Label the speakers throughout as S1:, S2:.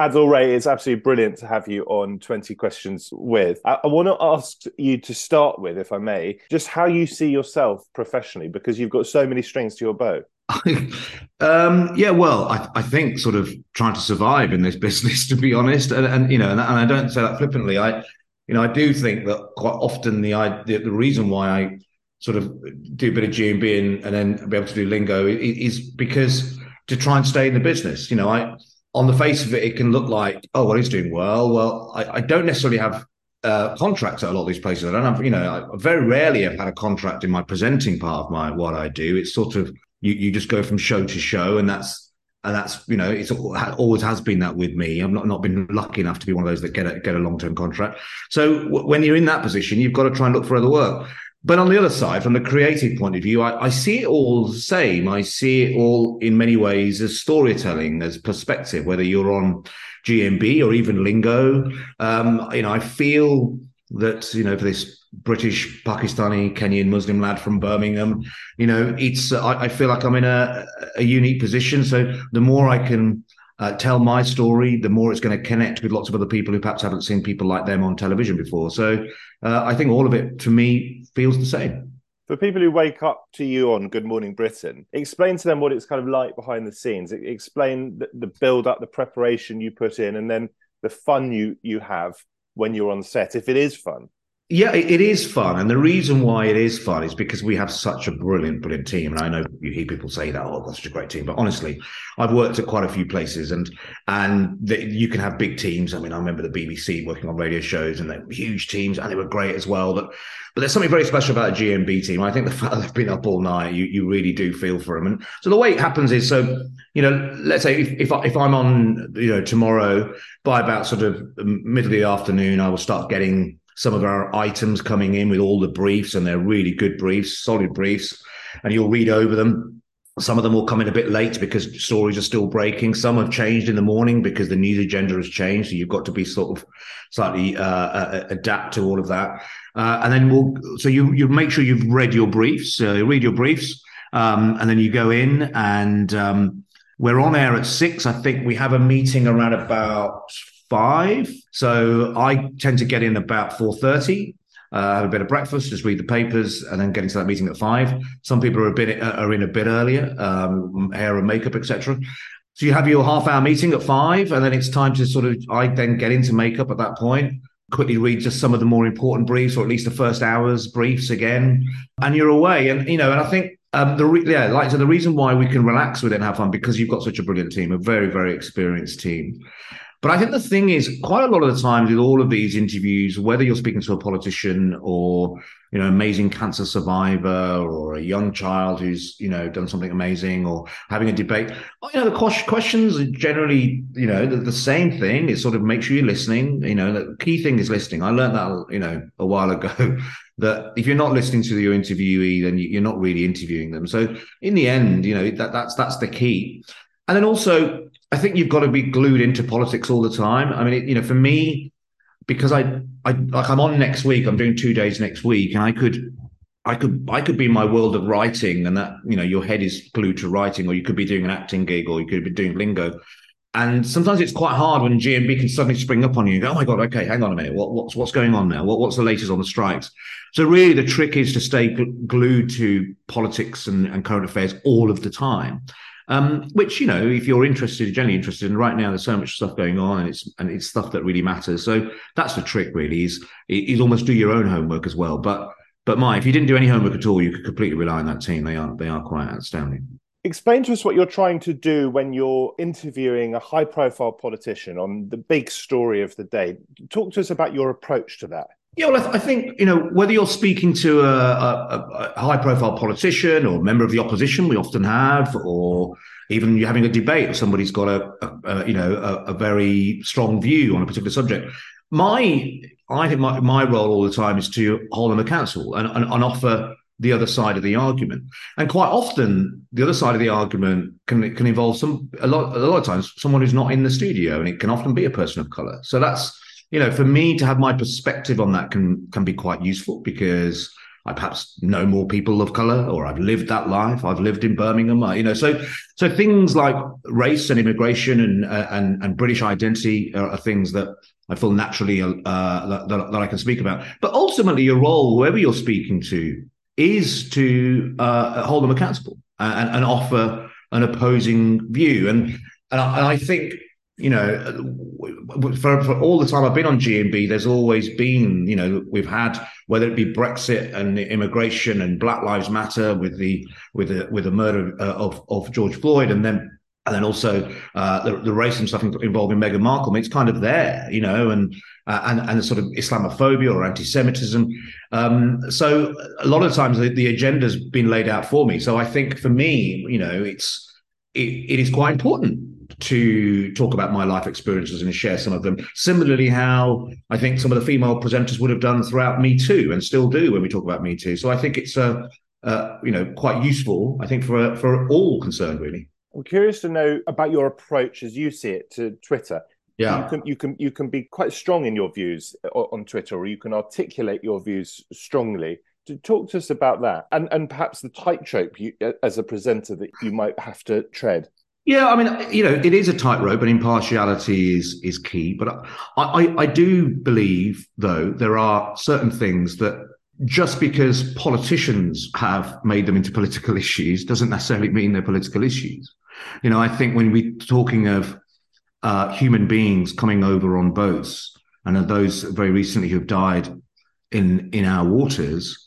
S1: Adil Ray, it's absolutely brilliant to have you on 20 Questions with. I, I, want to ask you to start with, if I may, just how you see yourself professionally, because you've got so many strings to your bow.
S2: um, yeah, well, I, I, think sort of trying to survive in this business, to be honest, and, and you know, and, and, I don't say that flippantly. I, you know, I do think that quite often the the, the reason why I sort of do a bit of GMB and, and then be able to do lingo is because to try and stay in the business. You know, I on the face of it, it can look like, oh, well, he's doing well. Well, I, I don't necessarily have uh, contracts at a lot of these places. I don't have, you know, I very rarely have had a contract in my presenting part of my what I do. It's sort of you you just go from show to show, and that's and that's you know it's always has been that with me. I've not not been lucky enough to be one of those that get a, get a long term contract. So w- when you're in that position, you've got to try and look for other work. But on the other side, from the creative point of view, I, I, see it all the same. I see it all in many ways as storytelling, as perspective, whether you're on GMB or even Lingo. Um, you know, I feel that, you know, for this British, Pakistani, Kenyan Muslim lad from Birmingham, you know, it's, I, I feel like I'm in a, a unique position. So the more I can uh, tell my story, the more it's going to connect with lots of other people who perhaps haven't seen people like them on television before. So uh, I think all of it, to me, feels the same.
S1: For people who wake up to you on Good Morning Britain, explain to them what it's kind of like behind the scenes. Explain the, the build up, the preparation you put in, and then the fun you you have when you're on set, if it is fun.
S2: Yeah, it is fun. And the reason why it is fun is because we have such a brilliant, brilliant team. And I know you hear people say that, oh, that's such a great team. But honestly, I've worked at quite a few places and and the, you can have big teams. I mean, I remember the BBC working on radio shows and they're huge teams and they were great as well. But but there's something very special about a GMB team. I think the fact they've been up all night, you, you really do feel for them. And so the way it happens is so, you know, let's say if, if, I, if I'm on, you know, tomorrow by about sort of middle of the afternoon, I will start getting some of our items coming in with all the briefs, and they're really good briefs, solid briefs, and you'll read over them. Some of them will come in a bit late because stories are still breaking. Some have changed in the morning because the news agenda has changed. So you've got to be sort of slightly uh, uh, adapt to all of that. Uh, and then we'll, so you, you make sure you've read your briefs, uh, you read your briefs, um, and then you go in and um, we're on air at six. I think we have a meeting around about five. So I tend to get in about four thirty. Uh, have a bit of breakfast, just read the papers, and then get into that meeting at five. Some people are a bit uh, are in a bit earlier, um, hair and makeup, etc. So you have your half hour meeting at five, and then it's time to sort of I then get into makeup at that point. Quickly read just some of the more important briefs, or at least the first hour's briefs again, and you're away. And you know, and I think um, the re- yeah, like so, the reason why we can relax with it and have fun because you've got such a brilliant team, a very very experienced team. But I think the thing is, quite a lot of the times with all of these interviews, whether you're speaking to a politician or you know, amazing cancer survivor or a young child who's you know done something amazing or having a debate, oh, you know, the questions are generally you know the, the same thing. Is sort of make sure you're listening. You know, the key thing is listening. I learned that you know a while ago. that if you're not listening to your interviewee, then you're not really interviewing them. So in the end, you know that that's that's the key. And then also I think you've got to be glued into politics all the time. I mean, it, you know, for me, because I, I like I'm on next week. I'm doing two days next week, and I could, I could, I could be in my world of writing, and that you know, your head is glued to writing, or you could be doing an acting gig, or you could be doing lingo. And sometimes it's quite hard when GMB can suddenly spring up on you. And go, oh my god, okay, hang on a minute, what, what's what's going on now? What, what's the latest on the strikes? So really, the trick is to stay glued to politics and, and current affairs all of the time um, which you know, if you're interested, generally interested in right now, there's so much stuff going on, and it's and it's stuff that really matters. So that's the trick, really, is is almost do your own homework as well. But but my, if you didn't do any homework at all, you could completely rely on that team. They are they are quite outstanding.
S1: Explain to us what you're trying to do when you're interviewing a high profile politician on the big story of the day. Talk to us about your approach to that.
S2: Yeah, well, I, th- I, think you know whether you're speaking to a, a, a high-profile politician or member of the opposition, we often have, or even you're having a debate, or somebody's got a, a you know a, very strong view on a particular subject. My, I think my, my role all the time is to hold them accountable and, and, and offer the other side of the argument. And quite often, the other side of the argument can can involve some a lot a lot of times someone who's not in the studio, and it can often be a person of color. So that's you know, for me to have my perspective on that can can be quite useful because I perhaps know more people of color, or I've lived that life. I've lived in Birmingham, you know. So, so things like race and immigration and uh, and and British identity are, things that I feel naturally uh, that, that, I can speak about. But ultimately, your role, whoever you're speaking to, is to uh, hold them accountable and, and offer an opposing view. And and I, and I think you know, for, for all the time I've been on GMB, there's always been, you know, we've had whether it be Brexit and immigration and Black Lives Matter with the with the with the murder uh, of of George Floyd, and then and then also uh, the, the racism stuff involving Meghan Markle. I mean, it's kind of there, you know, and uh, and and the sort of Islamophobia or anti-Semitism. Um, so a lot of times the, the agenda's been laid out for me. So I think for me, you know, it's it, it is quite important to talk about my life experiences and share some of them. Similarly, how I think some of the female presenters would have done throughout Me Too and still do when we talk about Me Too. So I think it's uh, uh, you know quite useful. I think for for all concerned, really.
S1: I'm curious to know about your approach as you see it to Twitter.
S2: Yeah,
S1: you can you can you can be quite strong in your views on Twitter, or you can articulate your views strongly. Talk to us about that, and and perhaps the tightrope you, as a presenter that you might have to tread.
S2: Yeah, I mean, you know, it is a tightrope, and impartiality is is key. But I, I, I do believe, though, there are certain things that just because politicians have made them into political issues doesn't necessarily mean they're political issues. You know, I think when we're talking of uh, human beings coming over on boats, and those very recently who have died in in our waters,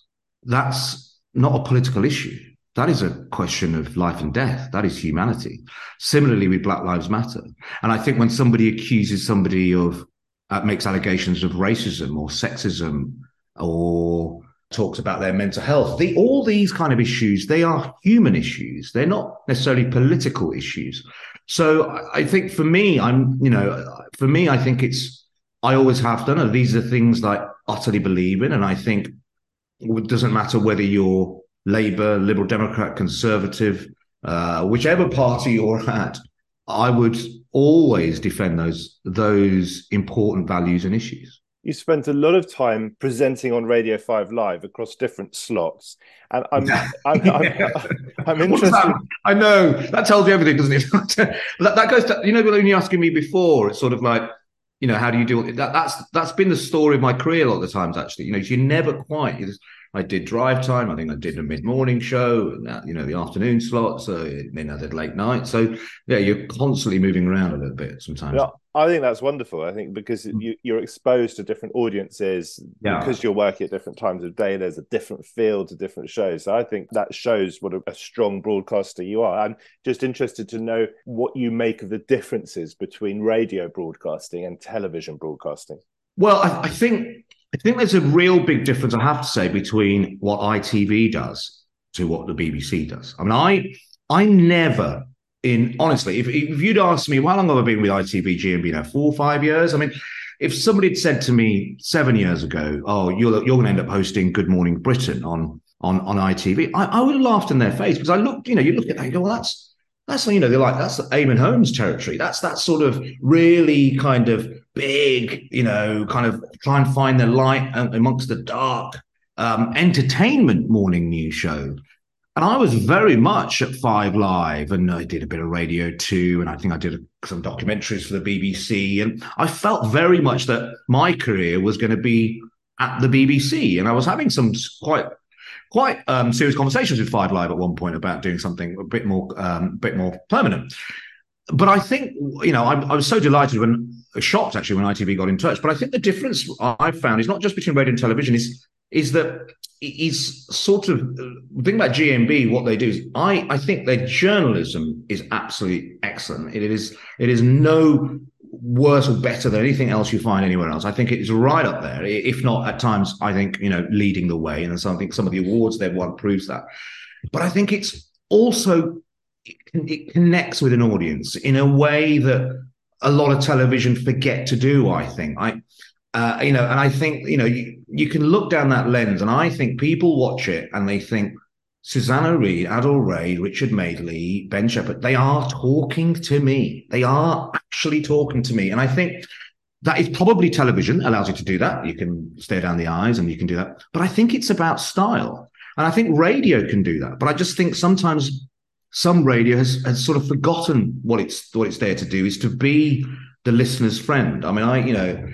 S2: that's not a political issue that is a question of life and death. That is humanity. Similarly with Black Lives Matter. And I think when somebody accuses somebody of, uh, makes allegations of racism or sexism or talks about their mental health, the, all these kind of issues, they are human issues. They're not necessarily political issues. So I think for me, I'm, you know, for me, I think it's, I always have done. These are things that I utterly believe in. And I think it doesn't matter whether you're Labour, Liberal Democrat, Conservative, uh, whichever party you're at, I would always defend those those important values and issues.
S1: You spent a lot of time presenting on Radio Five Live across different slots, and I'm I'm, I'm, I'm, interested.
S2: I know that tells you everything, doesn't it? that, that goes to you know when you're asking me before, it's sort of like you know how do you do that? That's that's been the story of my career a lot of the times. Actually, you know, you never quite. Just, I did drive time. I think I did a mid morning show, and that, you know, the afternoon slot. So then I did late night. So yeah, you're constantly moving around a little bit sometimes.
S1: Yeah, I think that's wonderful. I think because mm. you, are exposed to different audiences yeah. because you're working at different times of day. There's a different feel to different shows. So I think that shows what a, a strong broadcaster you are. I'm just interested to know what you make of the differences between radio broadcasting and television broadcasting.
S2: Well, I, I think I think there's a real big difference, I have to say, between what ITV does to what the BBC does. I mean, I I never in honestly, if, if you'd asked me, how long have I been with ITV GMB now? Four or five years? I mean, if somebody had said to me seven years ago, "Oh, you're you're going to end up hosting Good Morning Britain on on on ITV," I, I would have laughed in their face because I looked, you know, you look at that and go, "Well, that's that's you know, they're like that's Eamonn Holmes territory. That's that sort of really kind of big, you know, kind of try and find the light amongst the dark um, entertainment morning news show. And I was very much at Five Live, and I did a bit of radio too, and I think I did some documentaries for the BBC. And I felt very much that my career was going to be at the BBC, and I was having some quite quite um, serious conversations with Five Live at one point about doing something a bit more um, bit more permanent but I think you know I, I, was so delighted when shocked actually when ITV got in touch. But I think the difference I found is not just between radio and television is is that is sort of the thing about GMB. What they do is I I think their journalism is absolutely excellent. It is it is no worse or better than anything else you find anywhere else. I think it is right up there, if not at times. I think you know leading the way, and so I think some of the awards they've won proves that. But I think it's also it connects with an audience in a way that a lot of television forget to do. I think I, uh, you know, and I think you know you, you can look down that lens, and I think people watch it and they think Susanna Reid, Adil Ray, Richard Madeley, Ben Shephard, they are talking to me. They are actually talking to me, and I think that is probably television allows you to do that. You can stare down the eyes and you can do that. But I think it's about style. And I think radio can do that. But I just think sometimes some radio has, has sort of forgotten what it's what it's there to do is to be the listener's friend. I mean, I, you know,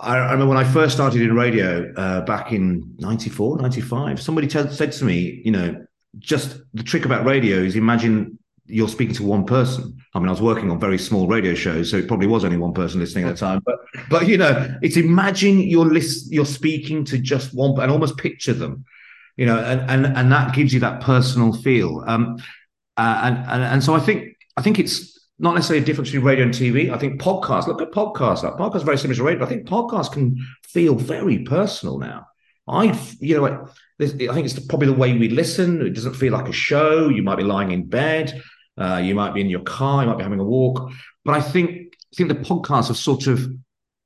S2: I, I remember when I first started in radio uh, back in 94, 95, somebody t- said to me, you know, just the trick about radio is imagine you're speaking to one person. I mean, I was working on very small radio shows, so it probably was only one person listening at the time. But but you know, it's imagine you're list, you're speaking to just one and almost picture them, you know, and and and that gives you that personal feel. Um, uh, and and and so I think I think it's not necessarily a difference between radio and TV. I think podcasts. Look at podcasts. Like podcasts, are very similar to radio. But I think podcasts can feel very personal now. I, you know, I think it's probably the way we listen. It doesn't feel like a show. You might be lying in bed. Uh, you might be in your car, you might be having a walk. But I think I think the podcasts have sort of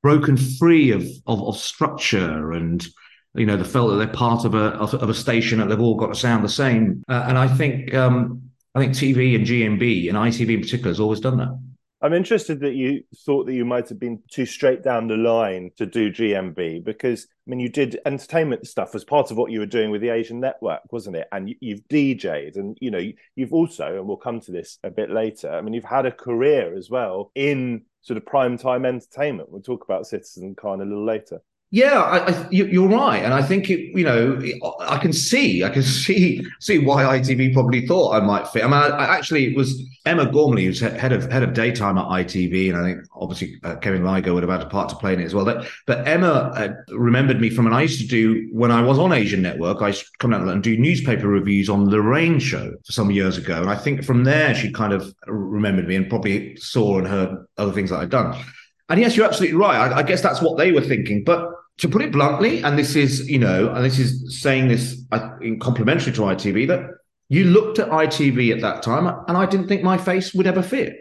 S2: broken free of of, of structure and you know the felt that they're part of a of, of, a station that they've all got to sound the same. Uh, and I think um, I think TV and GMB and ITV in particular has always done that.
S1: I'm interested that you thought that you might have been too straight down the line to do GMB because I mean you did entertainment stuff as part of what you were doing with the Asian Network, wasn't it? And you, have DJed, and you know you've also, and we'll come to this a bit later. I mean you've had a career as well in sort of prime time entertainment. We'll talk about Citizen Khan a little later.
S2: Yeah, I, I, you're right, and I think it. You know, I can see, I can see, see why ITV probably thought I might fit. I mean, I, actually, it was Emma Gormley who's head of head of daytime at ITV, and I think obviously uh, Kevin Lygo would have had a part to play in it as well. But, but Emma uh, remembered me from when I used to do when I was on Asian Network. I used to come down and do newspaper reviews on Lorraine show for some years ago, and I think from there she kind of remembered me and probably saw and heard other things that I'd done. And yes, you're absolutely right. I, I, guess that's what they were thinking. But to put it bluntly, and this is, you know, and this is saying this uh, in complimentary to ITV, that you looked at ITV at that time, and I didn't think my face would ever fit.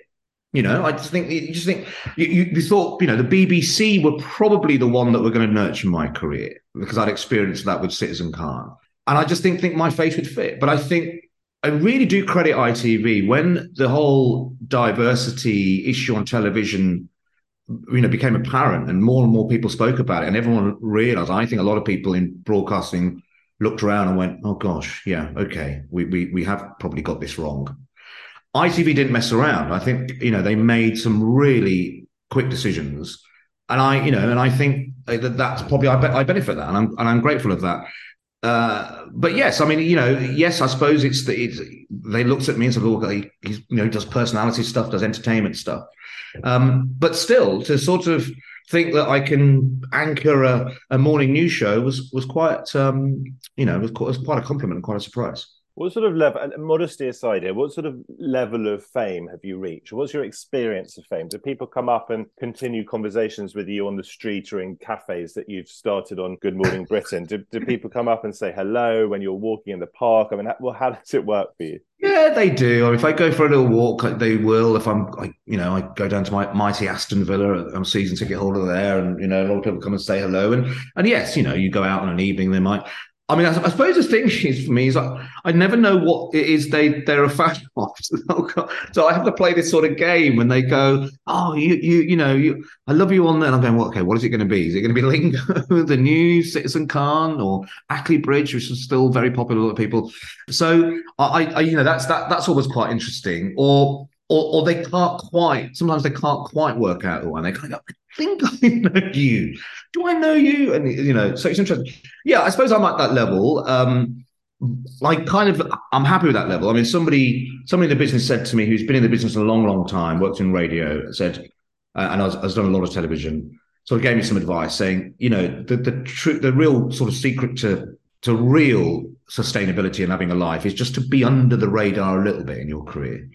S2: You know, I just think you just think you, you, thought, you know, the BBC were probably the one that were going to nurture my career because I'd experienced that with Citizen Khan, and I just didn't think my face would fit. But I think I really do credit ITV when the whole diversity issue on television you know became apparent and more and more people spoke about it. And everyone realized i think a lot of people in broadcasting looked around and went oh gosh yeah okay we we, we have probably got this wrong. Itv didn't mess around. I think you know they made some really quick decisions. And i you know and i think that that's probably i, be, I benefit that and i'm and i'm grateful of that. Uh, but yes, I mean, you know, yes, I suppose it's the it's, they looked at me and said, "Look, he, you know, does personality stuff, does entertainment stuff." Um, but still, to sort of think that I can anchor a, a morning news show was was quite, um, you know, was quite, was quite a compliment and quite a surprise.
S1: What sort of level, modesty aside here, what sort of level of fame have you reached? What's your experience of fame? Do people come up and continue conversations with you on the street or in cafes that you've started on Good Morning Britain? do, do people come up and say hello when you're walking in the park? I mean, well, how does it work for you?
S2: Yeah, they do. I mean, if I go for a little walk, they will. If I'm, I, you know, I go down to my mighty Aston Villa, I'm season ticket holder there, and you know, a lot of people come and say hello. And and yes, you know, you go out on an evening, they might I mean, I, I, suppose the thing is for me is like I never know what it is they they're a fan of. so I have to play this sort of game when they go, "Oh, you you you know, you I love you on there." And I'm going, "Well, okay, what is it going to be? Is it going to be Lingo, the new Citizen Khan, or Ackley Bridge, which is still very popular with people?" So I, I you know that's that that's always quite interesting. Or or, or they can't quite. Sometimes they can't quite work out who, and they kind of go, think I know you. Do I know you? And you know, so it's interesting. Yeah, I suppose I'm at that level. Um, like kind of I'm happy with that level. I mean, somebody somebody in the business said to me who's been in the business a long, long time, worked in radio, said, uh, and I was, I was done a lot of television, sort of gave me some advice saying, you know, the the true the real sort of secret to to real sustainability and having a life is just to be under the radar a little bit in your career.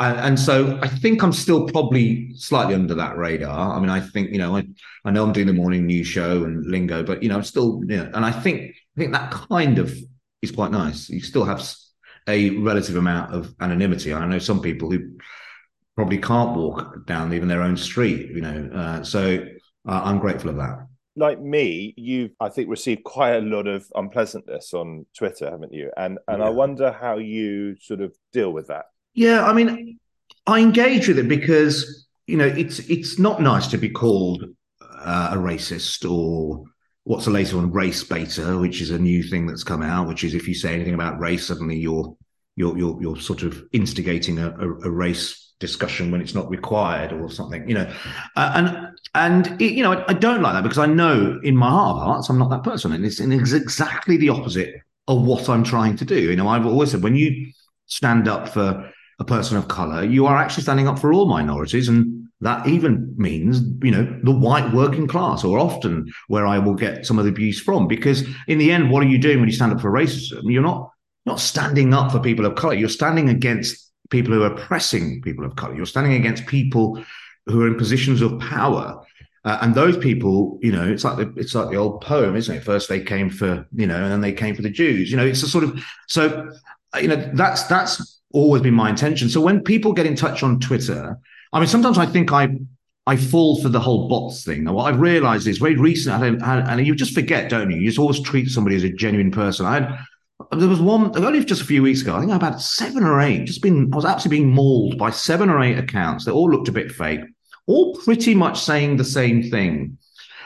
S2: And, and, so I think I'm still probably slightly under that radar. I mean, I think you know, I, I know I'm doing the morning news show and lingo, but you know, I'm still, you know, and I think I think that kind of is quite nice. You still have a relative amount of anonymity. I know some people who probably can't walk down even their own street, you know. Uh, so uh, I'm grateful of that.
S1: Like me, you've I think received quite a lot of unpleasantness on Twitter, haven't you? And and yeah. I wonder how you sort of deal with that.
S2: Yeah, I mean, I engage with it because you know it's it's not nice to be called uh, a racist or what's the latest one? Race baiter which is a new thing that's come out which is if you say anything about race suddenly you're you're you're, you're sort of instigating a, a, a race discussion when it's not required or something you know. Uh, and and it, you know I, I, don't like that because i know in my heart of hearts i'm not that person and it's, it's exactly the opposite of what i'm trying to do. You know i've always said when you stand up for a person of color you are actually standing up for all minorities and that even means you know the white working class or often where i will get some of the abuse from because in the end what are you doing when you stand up for racism? You're not not standing up for people of color. You're standing against people who are oppressing people of color. You're standing against people who are in positions of power. Uh, and those people you know it's like the it's like the old poem isn't it? First they came for you know and then they came for the jews you know it's a sort of so you know that's that's always been my intention so when people get in touch on twitter I mean, sometimes I think I I fall for the whole bots thing. Now, what I've realized is very recent, and you just forget, don't you? You just always treat somebody as a genuine person. I had there was one only just a few weeks ago. I think had seven or eight. Just been, I was actually being mauled by seven or eight accounts. They all looked a bit fake, all pretty much saying the same thing.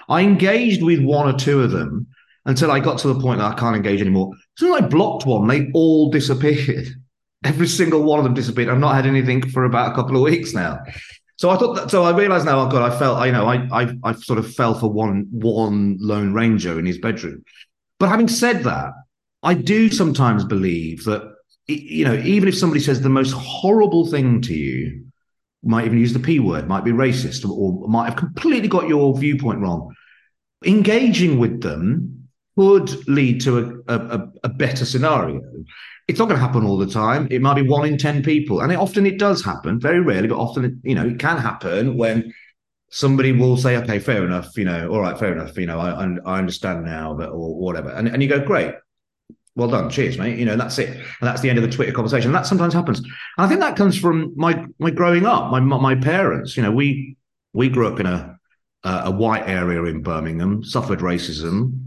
S2: I engaged with one or two of them until I got to the point that I can't engage anymore. As I blocked one, they all disappeared. Every single one of them disappeared. I've not had anything for about a couple of weeks now. So I thought that. So I realised now. Oh God, I felt. I know. I I I sort of fell for one one lone ranger in his bedroom. But having said that, I do sometimes believe that you know, even if somebody says the most horrible thing to you, might even use the p word, might be racist, or might have completely got your viewpoint wrong. Engaging with them could lead to a, a, a better scenario it's not going to happen all the time. It might be one in 10 people. And it, often it does happen, very rarely, but often, it, you know, it can happen when somebody will say, okay, fair enough, you know, all right, fair enough, you know, I, I understand now, but or whatever. And, and you go, great, well done, cheers, mate. You know, that's it. And that's the end of the Twitter conversation. And that sometimes happens. And I think that comes from my my growing up, my my parents. You know, we we grew up in a a white area in Birmingham, suffered racism,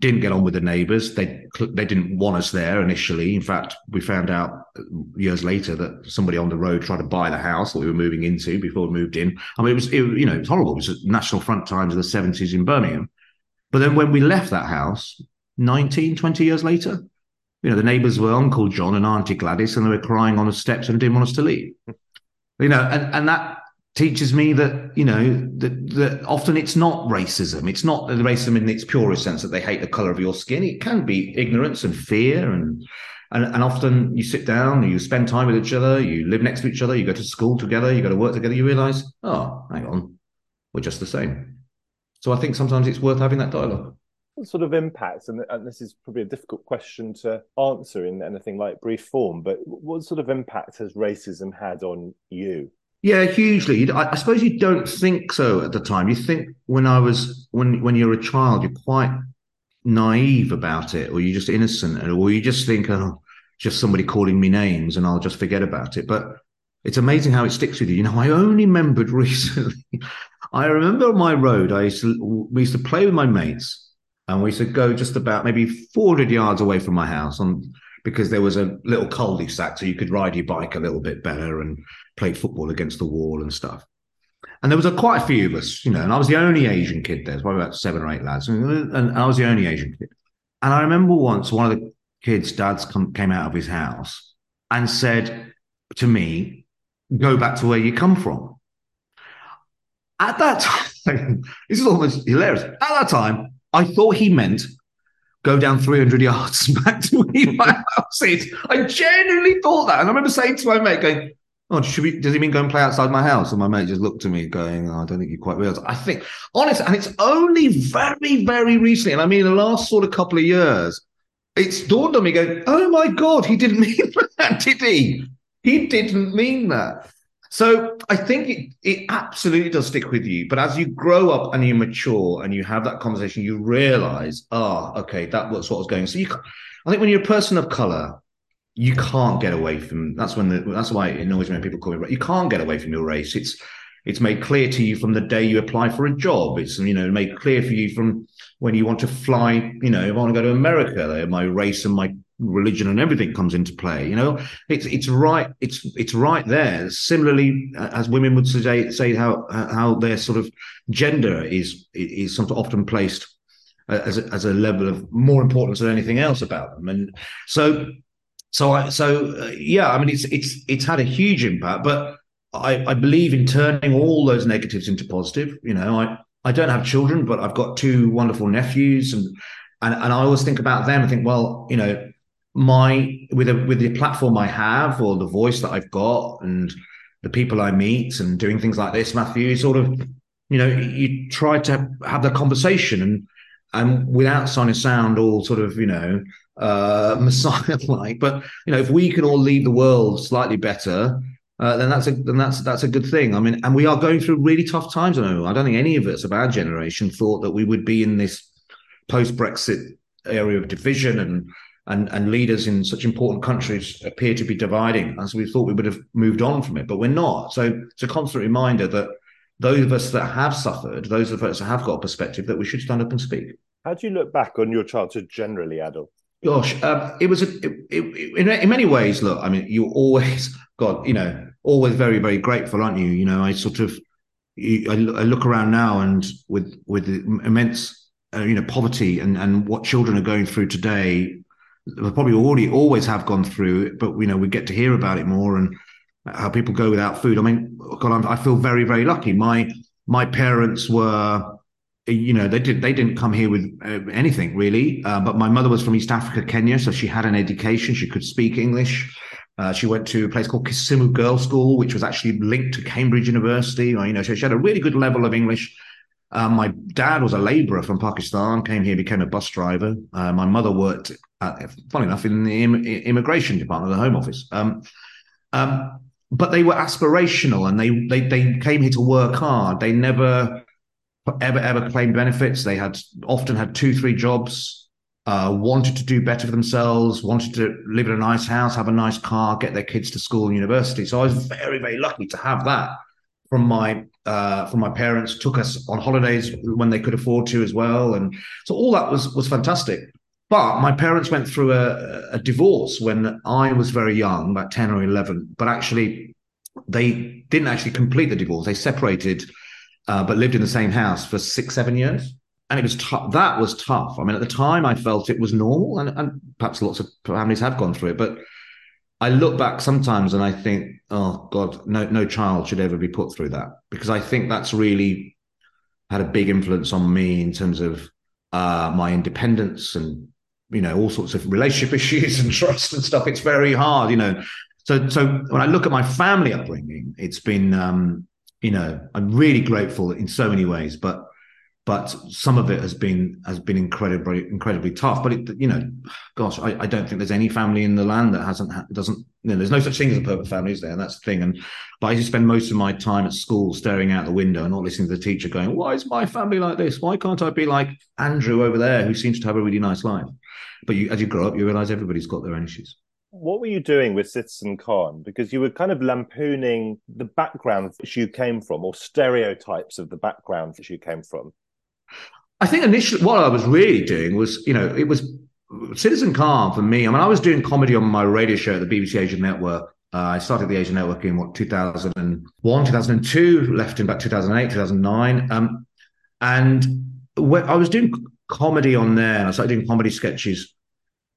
S2: didn't get on with the neighbours. They they didn't want us there initially. In fact, we found out uh, years later that somebody on the road tried to buy the house that we were moving into before we moved in. I mean, it was it, you know it was horrible. It was National Front times of the seventies in Birmingham. But then when we left that house, 19, 20 years later, you know, the neighbours were Uncle John and Auntie Gladys, and they were crying on the steps and didn't want us to leave. You know, and and that teaches me that you know that, that often it's not racism. It's not the racism in its purest sense that they hate the color of your skin. It can be ignorance and fear and and, and often you sit down you spend time with each other you live next to each other you go to school together you go to work together you realize oh hang on we're just the same. So i think sometimes it's worth having that dialogue.
S1: What sort of impacts and, and this is probably a difficult question to answer in anything like brief form but what sort of impact has racism had on you
S2: yeah, hugely. I, suppose you don't think so at the time. You think when I was when when you're a child, you're quite naive about it, or you're just innocent, or you just think, oh, just somebody calling me names, and I'll just forget about it. But it's amazing how it sticks with you. You know, I only remembered recently. I remember on my road, I used to we used to play with my mates, and we used to go just about maybe 400 yards away from my house on because there was a little cul-de-sac, so you could ride your bike a little bit better and play football against the wall and stuff. And there was a, quite a few of us, you know, and I was the only Asian kid there. There's probably about seven or eight lads, and, and I was the only Asian kid. And I remember once one of the kids' dads come, came out of his house and said to me, "Go back to where you come from." At that time, this is almost hilarious. At that time, I thought he meant go down 300 yards back to where my house is. I genuinely thought that. And I remember saying to my mate, going, Oh, should we, does he mean go and play outside my house? And my mate just looked at me going, oh, I don't think you quite realize. I think, honestly, and it's only very, very recently, and I mean, the last sort of couple of years, it's dawned on me going, oh my God, he didn't mean that, did he? He didn't mean that. So I think it, it absolutely does stick with you. But as you grow up and you mature and you have that conversation, you realize, ah, oh, okay, that was what was going. So you, I think when you're a person of color, you can't get away from that's when the, that's why it annoys me when people call me you can't get away from your race it's it's made clear to you from the day you apply for a job it's you know made clear for you from when you want to fly you know if i want to go to america my race and my religion and everything comes into play. You know, it's it's right it's it's right there. Similarly, as women would say say how how their sort of gender is is sometimes often placed as a, as a level of more importance than anything else about them, and so so I so uh, yeah, I mean it's it's it's had a huge impact, but I, I believe in turning all those negatives into positive. You know, I I don't have children, but I've got two wonderful nephews, and and and I always think about them and think, well, you know, my with a with the platform I have or the voice that I've got and the people I meet and doing things like this, Matthew, sort of, you know, you try to have the conversation and and without signing sound all sort of, you know, uh, messiah like. But you know, if we can all leave the world slightly better, uh, then that's a then that's that's a good thing. I mean, and we are going through really tough times. I know. I don't think any of us of our generation thought that we would be in this post Brexit area of division and and and leaders in such important countries appear to be dividing as we thought we would have moved on from it, but we're not. So it's a constant reminder that those of us that have suffered, those of us that have got a perspective, that we should stand up and speak.
S1: How do you look back on your childhood generally, Adil?
S2: Gosh, um, it was a, it, it, in, in many ways. Look, I mean, you always got, you know, always very, very grateful, aren't you? You know, I sort of, I, look around now and with with immense, uh, you know, poverty and and what children are going through today, probably already always have gone through but you know, we get to hear about it more and how people go without food. I mean, God, I'm, I feel very, very lucky. My my parents were you know they did they didn't come here with uh, anything really uh, but my mother was from east africa kenya so she had an education she could speak english uh, she went to a place called kisumu girls school which was actually linked to cambridge university Or, you know she had a really good level of english uh, my dad was a laborer from pakistan came here became a bus driver uh, my mother worked at, funny enough in the Im- immigration department of the home office um, um, but they were aspirational and they, they they came here to work hard they never ever ever claimed benefits. They had often had two, three jobs, uh, wanted to do better for themselves, wanted to live in a nice house, have a nice car, get their kids to school and university. So I was very, very lucky to have that from my uh, from my parents. Took us on holidays when they could afford to as well, and so all that was was fantastic. But my parents went through a, a divorce when I was very young, about ten or eleven. But actually, they didn't actually complete the divorce. They separated uh, but lived in the same house for six, seven years. And it was tough. That was tough. I mean, at the time, I felt it was normal, and, and perhaps lots of families have gone through it. But I look back sometimes and I think, oh God, no, no child should ever be put through that because I think that's really had a big influence on me in terms of uh, my independence and you know all sorts of relationship issues and trust and stuff. It's very hard, you know. So, so when I look at my family upbringing, it's been um, you know, I'm really grateful in so many ways, but but some of it has been has been incredibly incredibly tough. But it, you know, gosh, I, I don't think there's any family in the land that hasn't doesn't. You know, there's no such thing as a perfect family, is there? And that's the thing. And but I just spend most of my time at school staring out the window and not listening to the teacher going, "Why is my family like this? Why can't I be like Andrew over there, who seems to have a really nice life?" But you, as you grow up, you realize everybody's got their own issues
S1: what were you doing with Citizen Khan? Because you were kind of lampooning the background that you came from, or stereotypes of the background that you came from.
S2: I think initially, what I was really doing was, you know, it was Citizen Khan for me. I mean, I was doing comedy on my radio show at the BBC Asian Network. Uh, I started the Asian Network in what 2001, 2002, left in about 2008, 2009, um, and when I was doing comedy on there, and I started doing comedy sketches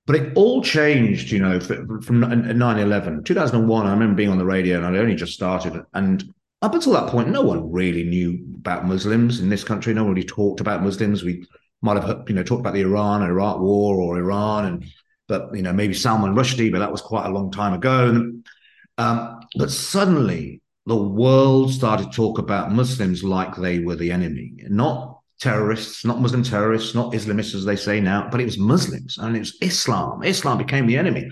S2: but it all changed, you know, from 9 11. 2001, I remember being on the radio and I'd only just started. And up until that point, no one really knew about Muslims in this country. No one really talked about Muslims. We might have, you know, talked about the Iran Iraq war or Iran, and but you know maybe Salman Rushdie, but that was quite a long time ago. Um, but suddenly, the world started to talk about Muslims like they were the enemy, not terrorists, not Muslim terrorists, not Islamists as they say now, but it was Muslims and it was Islam. Islam became the enemy.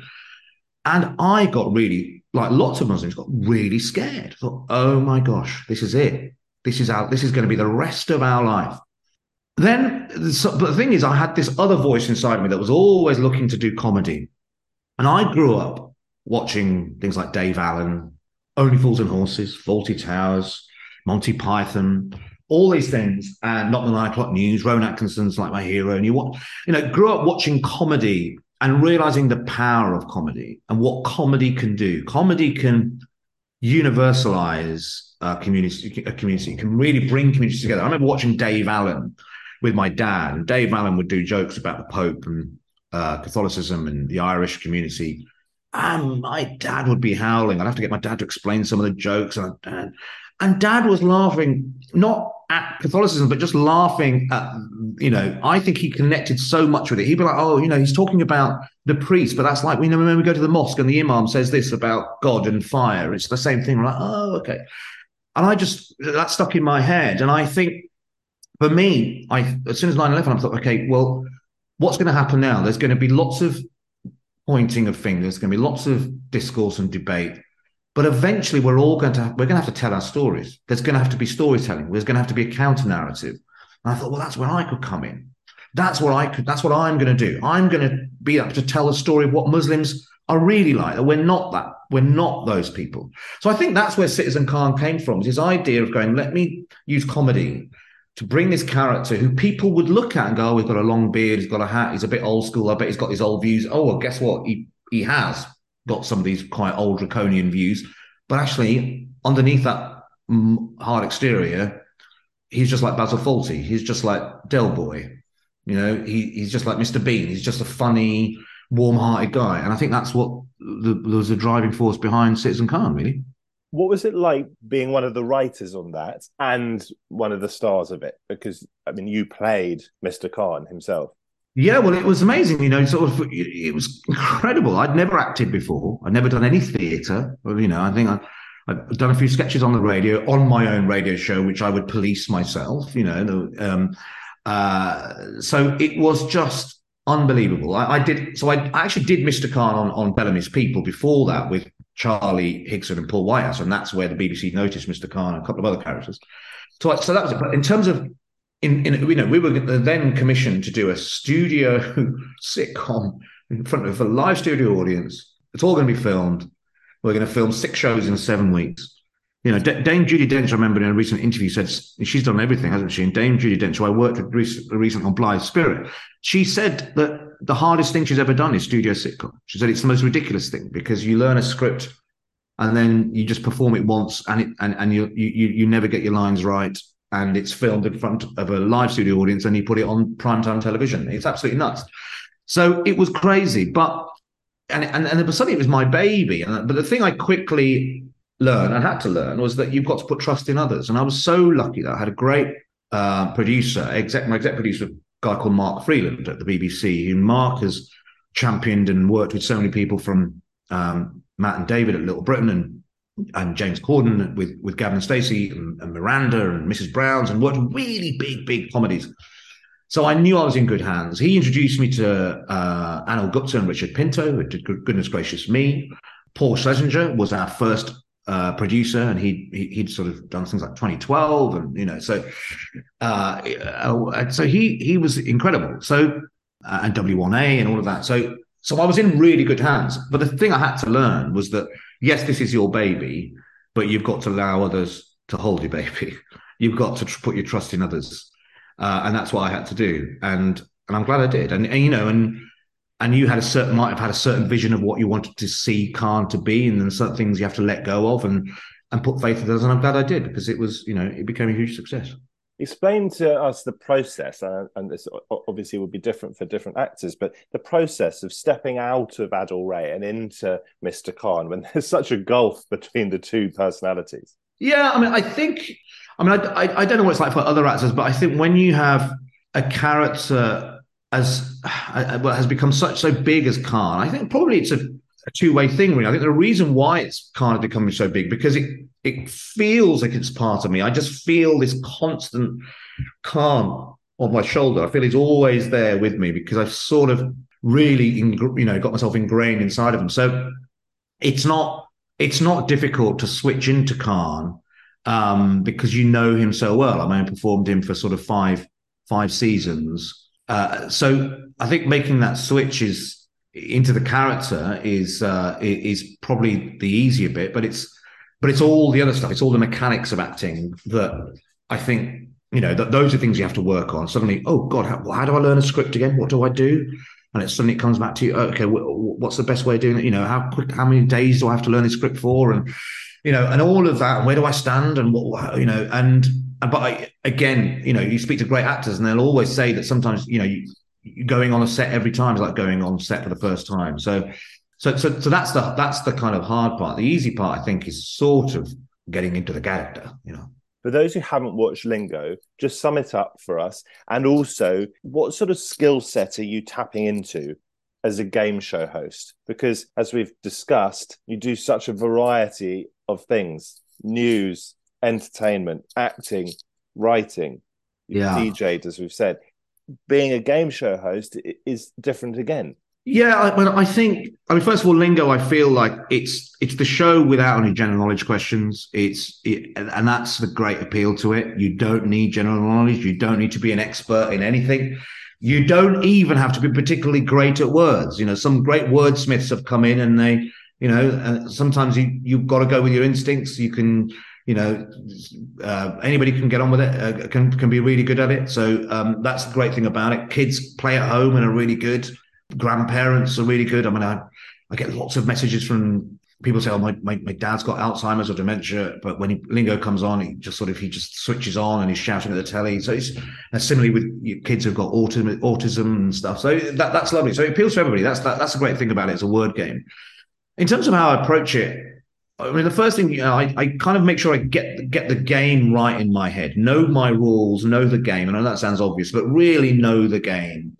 S2: And I got really, like lots of Muslims, got really scared. Thought, oh my gosh, this is it. This is our, this is going to be the rest of our life. Then, but the thing is, I had this other voice inside me that was always looking to do comedy. And I grew up watching things like Dave Allen, Only Fools and Horses, Fawlty Towers, Monty Python, all these things, and not the nine o'clock news. Rowan Atkinson's like my hero, and you want, you know, grew up watching comedy and realizing the power of comedy and what comedy can do. Comedy can universalize a community. A community can really bring communities together. I remember watching Dave Allen with my dad, and Dave Allen would do jokes about the Pope and uh, Catholicism and the Irish community. And my dad would be howling. I'd have to get my dad to explain some of the jokes, and and, and dad was laughing not at Catholicism, but just laughing at, you know, I think he connected so much with it. He'd be like, oh, you know, he's talking about the priest, but that's like, you know, when we go to the mosque and the imam says this about God and fire, it's the same thing. We're like, oh, okay. And I just, that stuck in my head. And I think for me, I, as soon as 9 11, I thought, okay, well, what's going to happen now? There's going to be lots of pointing of fingers, there's going to be lots of discourse and debate. But eventually, we're all going to we're going to have to tell our stories. There's going to have to be storytelling. There's going to have to be a counter narrative. And I thought, well, that's where I could come in. That's what I could. That's what I'm going to do. I'm going to be up to tell a story of what Muslims are really like. That we're not that. We're not those people. So I think that's where Citizen Khan came from. Is his idea of going, let me use comedy to bring this character who people would look at and go, oh, he's got a long beard, he's got a hat, he's a bit old school. I bet he's got his old views. Oh, well, guess what? He he has got some of these quite old draconian views, but actually underneath that hard exterior, he's just like Basil Fawlty. He's just like Del Boy. You know, he, he's just like Mr. Bean. He's just a funny, warm-hearted guy, and I think that's what the, was the driving force behind Citizen Khan, really.
S1: What was it like being one of the writers on that and one of the stars of it? Because I mean, you played Mr. Khan himself.
S2: Yeah, well, it was amazing. You know, sort of, it was incredible. I'd never acted before. I'd never done any theatre. You know, I think I, I've done a few sketches on the radio, on my own radio show, which I would police myself. You know, um, uh, so it was just unbelievable. I, I, did so. I, I actually did Mr. Khan on on Bellamy's People before that with Charlie Higson and Paul Whitehouse, and that's where the BBC noticed Mr. Khan and a couple of other characters. So, so that was it. But in terms of in, in you know we were then commissioned to do a studio sitcom in front of a live studio audience. It's all going to be filmed. We're going to film six shows in seven weeks. You know, D- Dame Judi Dench, I remember in a recent interview said she's done everything, hasn't she? And Dame Judi Dench, who I worked with recently recent on Blithe Spirit, she said that the hardest thing she's ever done is studio sitcom. She said it's the most ridiculous thing because you learn a script and then you just perform it once and it and, and you you you never get your lines right and it's filmed in front of a live studio audience and he put it on primetime television. It's absolutely nuts. So it was crazy, but and and, and suddenly it was my baby. And, but the thing I quickly learned and had to learn was that you've got to put trust in others. And I was so lucky that I had a great uh, producer, exec my exec producer, guy called Mark Freeland at the BBC. Who Mark has championed and worked with so many people from um, Matt and David at Little Britain and and James Corden with with Gavin and Stacey and, and, Miranda and Mrs. Brown's and worked really big, big comedies. So I knew I was in good hands. He introduced me to uh, Anil Gupta and Richard Pinto, who did Goodness Gracious Me. Paul Schlesinger was our first uh, producer, and he, he would sort of done things like 2012, and you know, so uh, uh, so he he was incredible. So uh, and W1A and all of that. So so I was in really good hands. But the thing I had to learn was that yes, this is your baby, but you've got to allow others to hold your baby. You've got to tr- put your trust in others, uh, and that's what I had to do. And and I'm glad I did. And, and you know, and and you had a certain might have had a certain vision of what you wanted to see Khan to be, and then certain things you have to let go of and and put faith in others. And I'm glad I did because it was, you know, it became a huge success.
S1: Explain to us the process, uh, and this obviously would be different for different actors, but the process of stepping out of Adil Ray and into Mr. Khan when there's such a gulf between the two personalities.
S2: Yeah, I mean, I think, I mean, I, I, I don't know what it's like for other actors, but I think when you have a character as uh, well has become such so big as Khan, I think probably it's a, a two way thing. Really, I think the reason why it's Khan is becoming so big because it it feels like it's part of me. I just feel this constant Khan on my shoulder. I feel he's always there with me because I've sort of really, you know, got myself ingrained inside of him. So it's not it's not difficult to switch into Khan um, because you know him so well. I mean, I performed him for sort of five five seasons. Uh, so I think making that switch is into the character is uh, is probably the easier bit, but it's but it's all the other stuff. It's all the mechanics of acting that I think you know that those are things you have to work on. Suddenly, oh God, how, how do I learn a script again? What do I do? and it suddenly comes back to you. Okay, what's the best way of doing it? You know, how quick, how many days do I have to learn this script for? And you know, and all of that. Where do I stand? And what you know, and but I, again, you know, you speak to great actors, and they'll always say that sometimes you know, you, going on a set every time is like going on set for the first time. So, so, so, so that's the that's the kind of hard part. The easy part, I think, is sort of getting into the character. You know.
S1: For those who haven't watched Lingo, just sum it up for us. And also, what sort of skill set are you tapping into as a game show host? Because as we've discussed, you do such a variety of things news, entertainment, acting, writing,
S2: yeah.
S1: DJed, as we've said. Being a game show host is different again.
S2: Yeah, I, I think. I mean, first of all, Lingo. I feel like it's it's the show without any general knowledge questions. It's it, and that's the great appeal to it. You don't need general knowledge. You don't need to be an expert in anything. You don't even have to be particularly great at words. You know, some great wordsmiths have come in and they, you know, uh, sometimes you you've got to go with your instincts. You can you know, uh, anybody can get on with it, uh, can can be really good at it. So um, that's the great thing about it. Kids play at home and are really good grandparents are really good. I mean, I, I get lots of messages from people say, "Oh, my, my, my dad's got Alzheimer's or dementia," but when he, Lingo comes on, he just sort of he just switches on and he's shouting at the telly. So it's similarly with kids who've got autism, autism and stuff. So that that's lovely. So it appeals to everybody. That's that, that's a great thing about it. It's a word game. In terms of how I approach it, I mean, the first thing you know, I, I kind of make sure I get get the game right in my head, know my rules, know the game. I know that sounds obvious, but really know the game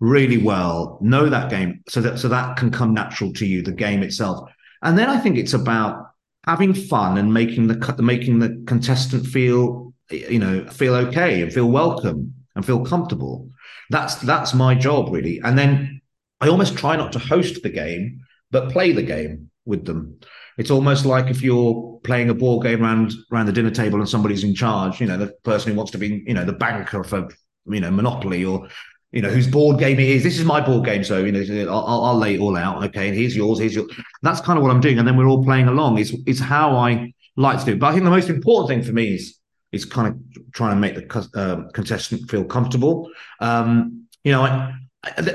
S2: really well, know that game, so that so that can come natural to you, the game itself. And then I think it's about having fun and making the making the contestant feel you know feel okay and feel welcome and feel comfortable. That's that's my job really. And then I almost try not to host the game, but play the game with them. It's almost like if you're playing a board game around around the dinner table and somebody's in charge, you know, the person who wants to be, you know, the banker for you know Monopoly or you know, whose board game it is. This is my board game, so you know, I'll, I'll lay it all out. Okay, and here's yours. Here's your. That's kind of what I'm doing, and then we're all playing along. Is it's how I like to do. It. But I think the most important thing for me is is kind of trying to make the uh, contestant feel comfortable. Um, you know, I,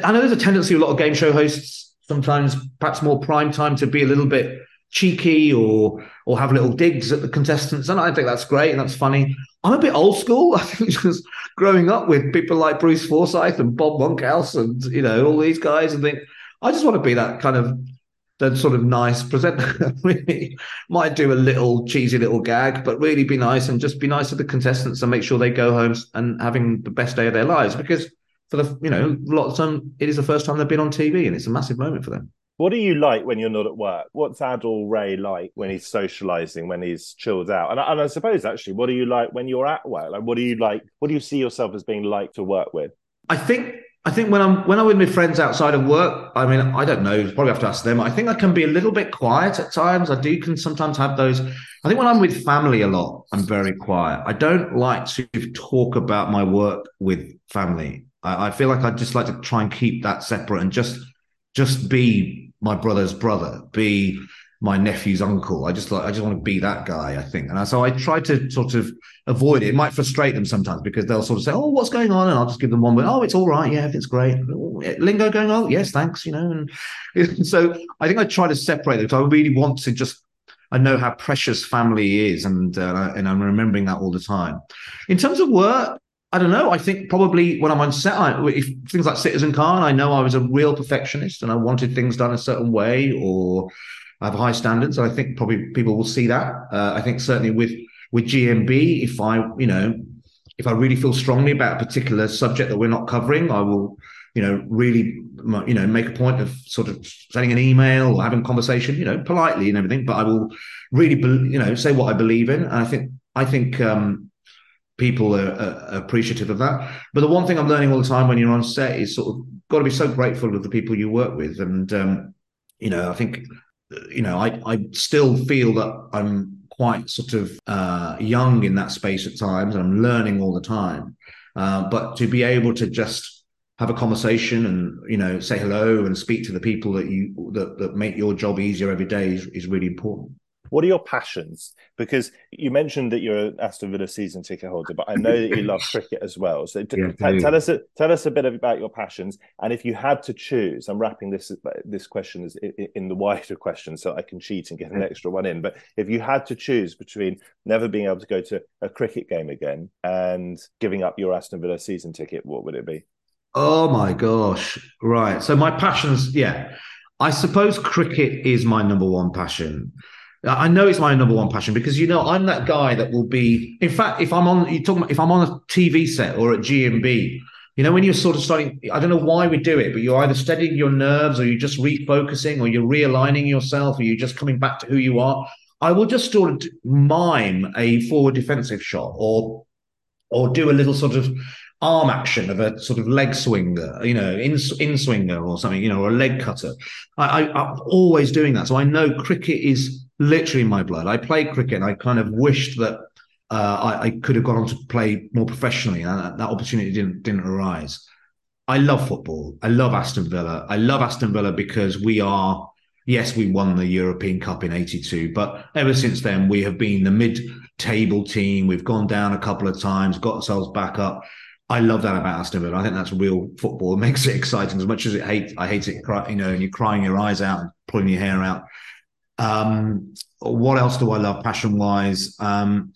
S2: I know there's a tendency a lot of game show hosts sometimes, perhaps more prime time, to be a little bit cheeky or or have little digs at the contestants, and I think that's great and that's funny. I'm a bit old school. I think just growing up with people like Bruce Forsyth and Bob Monkhouse and you know all these guys, and think I just want to be that kind of that sort of nice presenter. really might do a little cheesy little gag, but really be nice and just be nice to the contestants and make sure they go home and having the best day of their lives because for the you know a lot of time it is the first time they've been on TV and it's a massive moment for them.
S1: What do you like when you're not at work? What's Adil Ray like when he's socializing, when he's chilled out? And, and I suppose actually, what do you like when you're at work? Like, what do you like? What do you see yourself as being like to work with?
S2: I think I think when I'm when I'm with my friends outside of work, I mean, I don't know. Probably have to ask them. I think I can be a little bit quiet at times. I do can sometimes have those. I think when I'm with family a lot, I'm very quiet. I don't like to talk about my work with family. I, I feel like I just like to try and keep that separate and just just be my brother's brother, be my nephew's uncle. I just like I just want to be that guy, I think. And so I try to sort of avoid it. It might frustrate them sometimes because they'll sort of say, Oh, what's going on? And I'll just give them one word, oh, it's all right, yeah, it's great. Lingo going, oh, yes, thanks, you know. And so I think I try to separate it because I really want to just I know how precious family is, and uh, and I'm remembering that all the time. In terms of work, I don't know. I think probably when I'm on set, I, if things like Citizen Khan, I know I was a real perfectionist and I wanted things done a certain way or I have high standards. I think probably people will see that. Uh, I think certainly with with GMB, if I you know if I really feel strongly about a particular subject that we're not covering, I will you know really you know make a point of sort of sending an email or having a conversation, you know, politely and everything. But I will really you know say what I believe in. And I think I think um, people are, are, appreciative of that. But the one thing I'm learning all the time when you're on set is sort of got to be so grateful of the people you work with. And um, you know, I think you know, I I still feel that I'm quite sort of uh, young in that space at times, and I'm learning all the time. Uh, but to be able to just have a conversation and you know say hello and speak to the people that you that, that make your job easier every day is, is really important
S1: What are your passions? Because you mentioned that you're an Aston Villa season ticket holder, but I know that you love cricket as well. So yeah, t- tell us tell us a bit about your passions, and if you had to choose, I'm wrapping this this question is in the wider question, so I can cheat and get an extra one in. But if you had to choose between never being able to go to a cricket game again and giving up your Aston Villa season ticket, what would it be?
S2: Oh my gosh! Right. So my passions, yeah. I suppose cricket is my number one passion. I know it's my number one passion because you know I'm that guy that will be. In fact, if I'm on, you talking about if I'm on a TV set or at GMB, you know when you're sort of starting. I don't know why we do it, but you're either steadying your nerves, or you're just refocusing, or you're realigning yourself, or you're just coming back to who you are. I will just sort of mime a forward defensive shot, or or do a little sort of arm action of a sort of leg swinger, you know, in in swinger or something, you know, or a leg cutter. I, I, I'm always doing that, so I know cricket is literally in my blood. I played cricket, and I kind of wished that uh, I, I, could have gone on to play more professionally, and that, that opportunity didn't didn't arise. I love football. I love Aston Villa. I love Aston Villa because we are. Yes, we won the European Cup in '82, but ever since then we have been the mid-table team. We've gone down a couple of times, got ourselves back up. I love that about Aston Villa. I think that's real football. It makes it exciting as much as it hate. I hate it. You know, and you're crying your eyes out and pulling your hair out. Um, what else do I love passion wise? Um,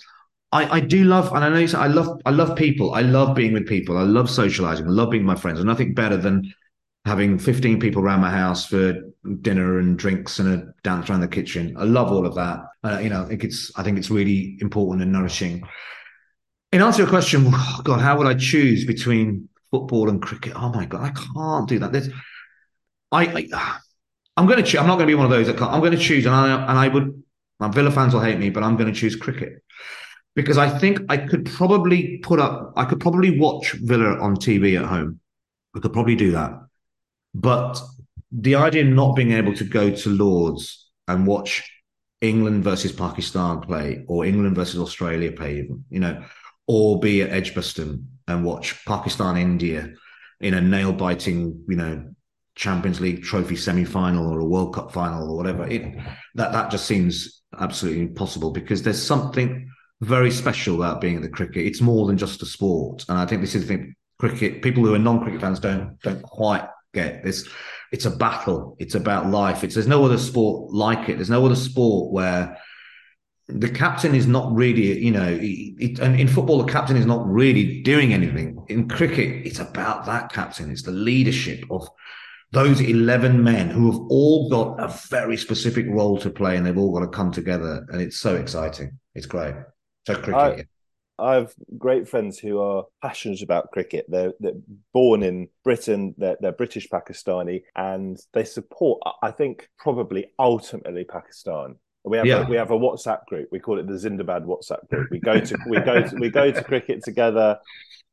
S2: I, I do love, and I know I love, I love people. I love being with people. I love socializing. I love being my friends. And nothing better than having 15 people around my house for dinner and drinks and a dance around the kitchen. I love all of that. Uh, you know, I think it's, I think it's really important and nourishing. In answer to your question, oh God, how would I choose between football and cricket? Oh my God, I can't do that. There's, I, I I'm going to. I'm not going to be one of those that can't. I'm going to choose, and I and I would. My Villa fans will hate me, but I'm going to choose cricket because I think I could probably put up. I could probably watch Villa on TV at home. I could probably do that, but the idea of not being able to go to Lords and watch England versus Pakistan play, or England versus Australia play, even you know, or be at Edgbaston and watch Pakistan India in a nail biting, you know, Champions League trophy semi final or a World Cup final or whatever. It, that that just seems absolutely impossible because there's something very special about being at the cricket. It's more than just a sport, and I think this is the thing. Cricket people who are non-cricket fans don't don't quite get this. It's a battle. It's about life. It's there's no other sport like it. There's no other sport where the captain is not really, you know, it, and in football, the captain is not really doing anything. In cricket, it's about that captain. It's the leadership of those 11 men who have all got a very specific role to play and they've all got to come together. And it's so exciting. It's great. So cricket.
S1: I, I have great friends who are passionate about cricket. They're, they're born in Britain, they're, they're British Pakistani, and they support, I think, probably ultimately Pakistan. We have yeah. a, we have a WhatsApp group. We call it the Zindabad WhatsApp group. We go to we go to, we go to cricket together.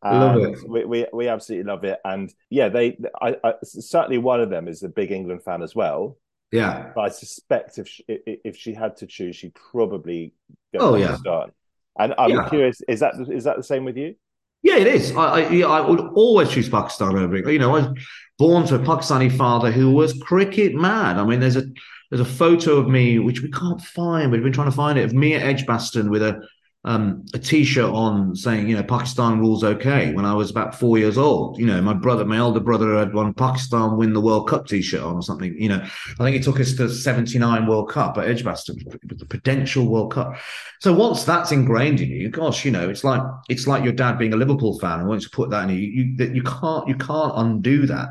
S1: Love um, it. We, we, we absolutely love it, and yeah, they I, I, certainly one of them is a big England fan as well.
S2: Yeah,
S1: but I suspect if she, if she had to choose, she'd probably go
S2: oh yeah
S1: start. And I'm yeah. curious, is that is that the same with you?
S2: Yeah, it is. I I, I would always choose Pakistan over England. You know, I was born to a Pakistani father who was cricket mad. I mean, there's a there's a photo of me which we can't find. We've been trying to find it of me at Edgbaston with a um, a t-shirt on saying, you know, Pakistan rules okay. When I was about four years old, you know, my brother, my older brother, had one Pakistan win the World Cup t-shirt on or something. You know, I think it took us to '79 World Cup at Edgbaston, the Prudential World Cup. So once that's ingrained in you, gosh, you know, it's like it's like your dad being a Liverpool fan and once to put that in you, you, you can't you can't undo that.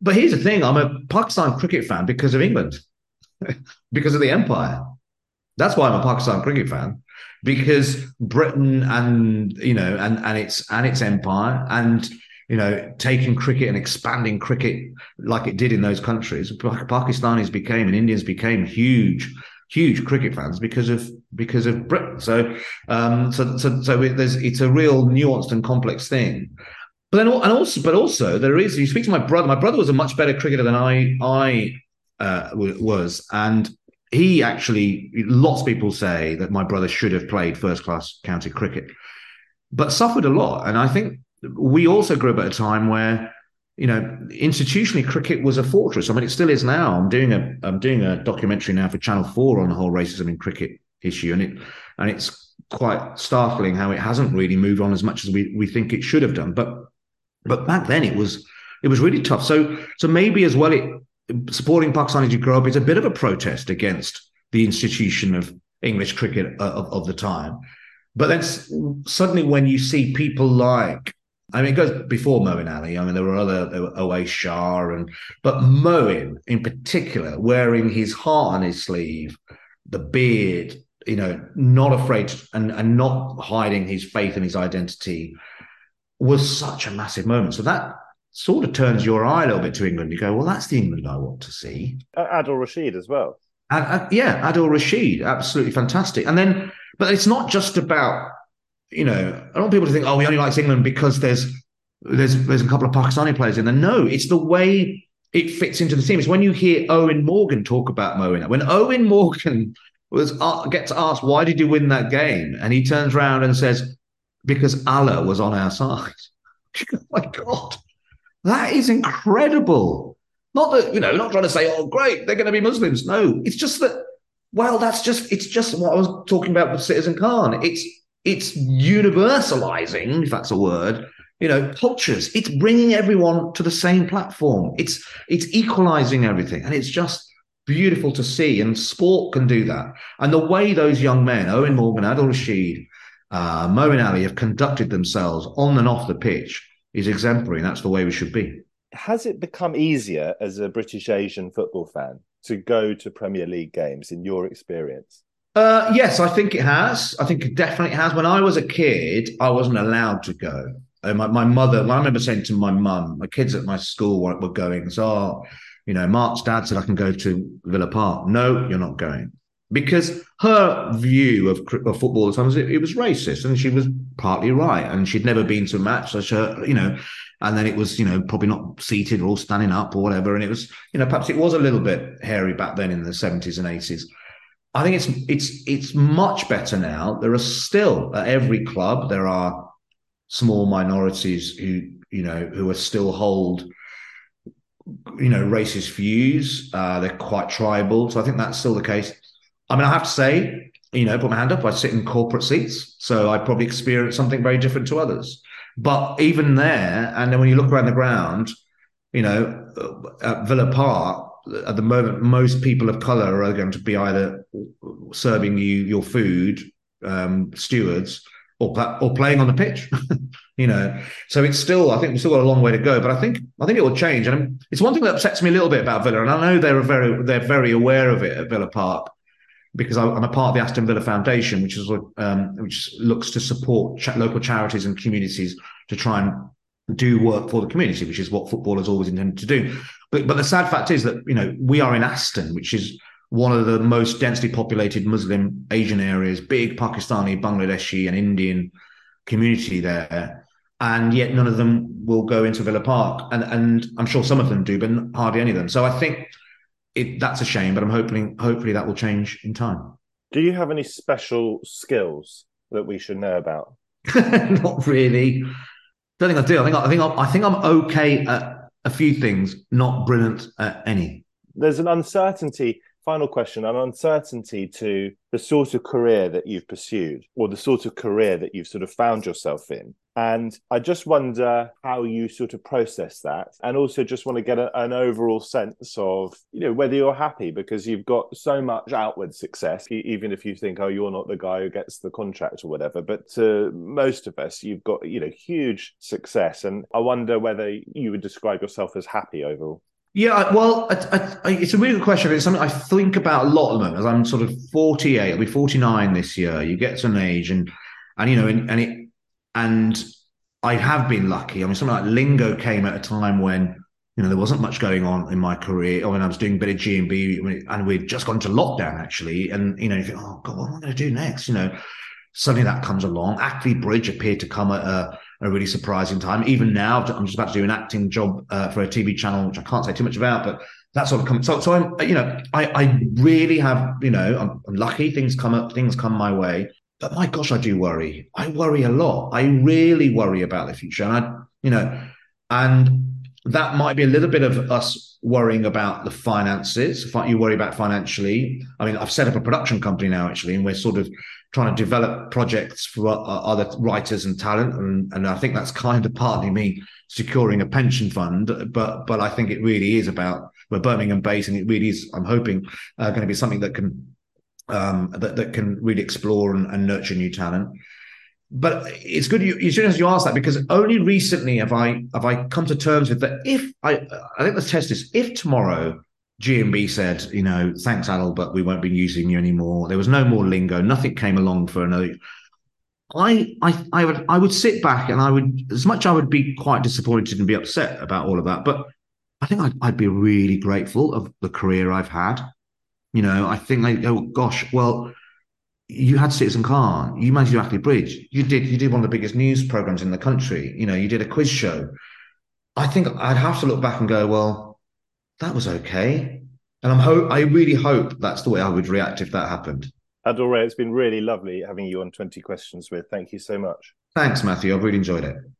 S2: But here's the thing: I'm a Pakistan cricket fan because of England. because of the empire. That's why I'm a Pakistan cricket fan because Britain and you know and and its and its empire and you know taking cricket and expanding cricket like it did in those countries, Pakistanis became and Indians became huge huge cricket fans because of because of Britain. So um, so so so it, it's a real nuanced and complex thing. But then and also but also there is you speak to my brother. My brother was a much better cricketer than I I uh, was. And he actually, lots of people say that my brother should have played first class county cricket, but suffered a lot. And I think we also grew up at a time where you know, institutionally, cricket was a fortress. I mean, it still is now. I'm doing a I'm doing a documentary now for Channel Four on the whole racism in cricket issue, and it and it's quite startling how it hasn't really moved on as much as we we think it should have done. But but back then it was it was really tough. So so maybe as well, it supporting Pakistan as you grow up is a bit of a protest against the institution of English cricket uh, of, of the time. But then suddenly, when you see people like I mean, it goes before Moeen Ali. I mean, there were other, there Owais Shah, and but Moeen in particular, wearing his heart on his sleeve, the beard, you know, not afraid to, and and not hiding his faith and his identity, was such a massive moment. So that sort of turns your eye a little bit to England. You go, well, that's the England I want to see.
S1: Adil Rashid as well.
S2: And, yeah, Adil Rashid, absolutely fantastic. And then, but it's not just about you know, I don't want people to think, oh, we only like England because there's there's there's a couple of Pakistani players in there. No, it's the way it fits into the team. It's when you hear Eoin Morgan talk about Moeen. When Eoin Morgan was uh, gets asked why did you win that game, and he turns around and says, because Allah was on our side. oh my God, that is incredible. Not that you know, not trying to say, oh, great, they're going to be Muslims. No, it's just that. Well, that's just it's just what I was talking about with Citizen Khan. It's it's universalizing, if that's a word, you know, cultures. It's bringing everyone to the same platform. It's it's equalizing everything, and it's just beautiful to see. And sport can do that. And the way those young men, Eoin Morgan, Adil Rashid, uh, Moeen Ali, have conducted themselves on and off the pitch is exemplary. And that's the way we should be.
S1: Has it become easier as a British Asian football fan to go to Premier League games in your experience?
S2: Uh, yes, I think it has. I think it definitely has. When I was a kid, I wasn't allowed to go. My, my mother, I remember saying to my mum, my kids at my school were, were going, so, oh, you know, Mark's dad said I can go to Villa Park. No, you're not going. Because her view of, of football at times, it, it, was racist and she was partly right. And she'd never been to a match. So, she, you know, and then it was, you know, probably not seated or all standing up or whatever. And it was, you know, perhaps it was a little bit hairy back then in the 70s and 80s. I think it's it's it's much better now. There are still at every club there are small minorities who you know who are still hold you know racist views. Uh, they're quite tribal, so I think that's still the case. I mean, I have to say, you know, put my hand up. I sit in corporate seats, so I probably experience something very different to others. But even there, and then when you look around the ground, you know, at Villa Park, at the moment, most people of color are going to be either serving you your food, um, stewards, or or playing on the pitch. you know, so it's still I think we've still got a long way to go, but I think I think it will change. And it's one thing that upsets me a little bit about Villa, and I know they're very they're very aware of it at Villa Park because I'm a part of the Aston Villa Foundation, which is um, which looks to support ch- local charities and communities to try and do work for the community, which is what football has always intended to do. But but the sad fact is that you know we are in Aston, which is one of the most densely populated Muslim Asian areas, big Pakistani, Bangladeshi, and Indian community there, and yet none of them will go into Villa Park, and and I'm sure some of them do, but hardly any of them. So I think it, that's a shame, but I'm hoping hopefully that will change in time.
S1: Do you have any special skills that we should know about?
S2: Not really. Don't think I do. I think I, think I'm, I think I'm okay at a few things, not brilliant at any.
S1: There's an uncertainty. Final question: an uncertainty to the sort of career that you've pursued, or the sort of career that you've sort of found yourself in. And I just wonder how you sort of process that. And also just want to get a, an overall sense of, you know, whether you're happy because you've got so much outward success, even if you think, oh, you're not the guy who gets the contract or whatever. But to most of us, you've got, you know, huge success. And I wonder whether you would describe yourself as happy overall.
S2: Yeah, well, I, I, it's a really good question. It's something I think about a lot at the moment. As I'm sort of 48, I'll be 49 this year. You get to an age, and and you know, and, and it and I have been lucky. I mean, something like Lingo came at a time when you know there wasn't much going on in my career. I mean, I was doing a bit of G and we'd just gone to lockdown actually. And you know, you think, oh God, what am I going to do next? You know, suddenly that comes along. Ackley Bridge appeared to come at a, a really surprising time. Even now, I'm just about to do an acting job uh, for a TV channel, which I can't say too much about, but that sort of come. So, so I'm, you know, I, I really have, you know, I'm, I'm lucky. Things come up, things come my way. But my gosh, I do worry. I worry a lot. I really worry about the future. And I, you know, and that might be a little bit of us worrying about the finances. You worry about financially. I mean, I've set up a production company now, actually, and we're sort of trying to develop projects for other writers and talent, and, and I think that's kind of partly me securing a pension fund. But but I think it really is about we're Birmingham based, and it really is. I'm hoping uh, going to be something that can um, that that can really explore and, and nurture new talent but it's good you as soon as you ask that because only recently have I have I come to terms with that. If I I think the test is if tomorrow GMB said, you know, thanks Adil, but we won't be using you anymore. There was no more lingo. Nothing came along for another. I I I would I would sit back and I would as much I would be quite disappointed and be upset about all of that, but I think I'd, I'd be really grateful of the career I've had. You know, I think like, oh gosh, well, you had Citizen Khan, you managed to do Ackley Bridge, you did you did one of the biggest news programs in the country. You know, you did a quiz show. I think I'd have to look back and go, well, that was okay. And I'm hope I really hope that's the way I would react if that happened.
S1: Ray, it's been really lovely having you on 20 Questions with. Thank you so much.
S2: Thanks, Matthew. I've really enjoyed it.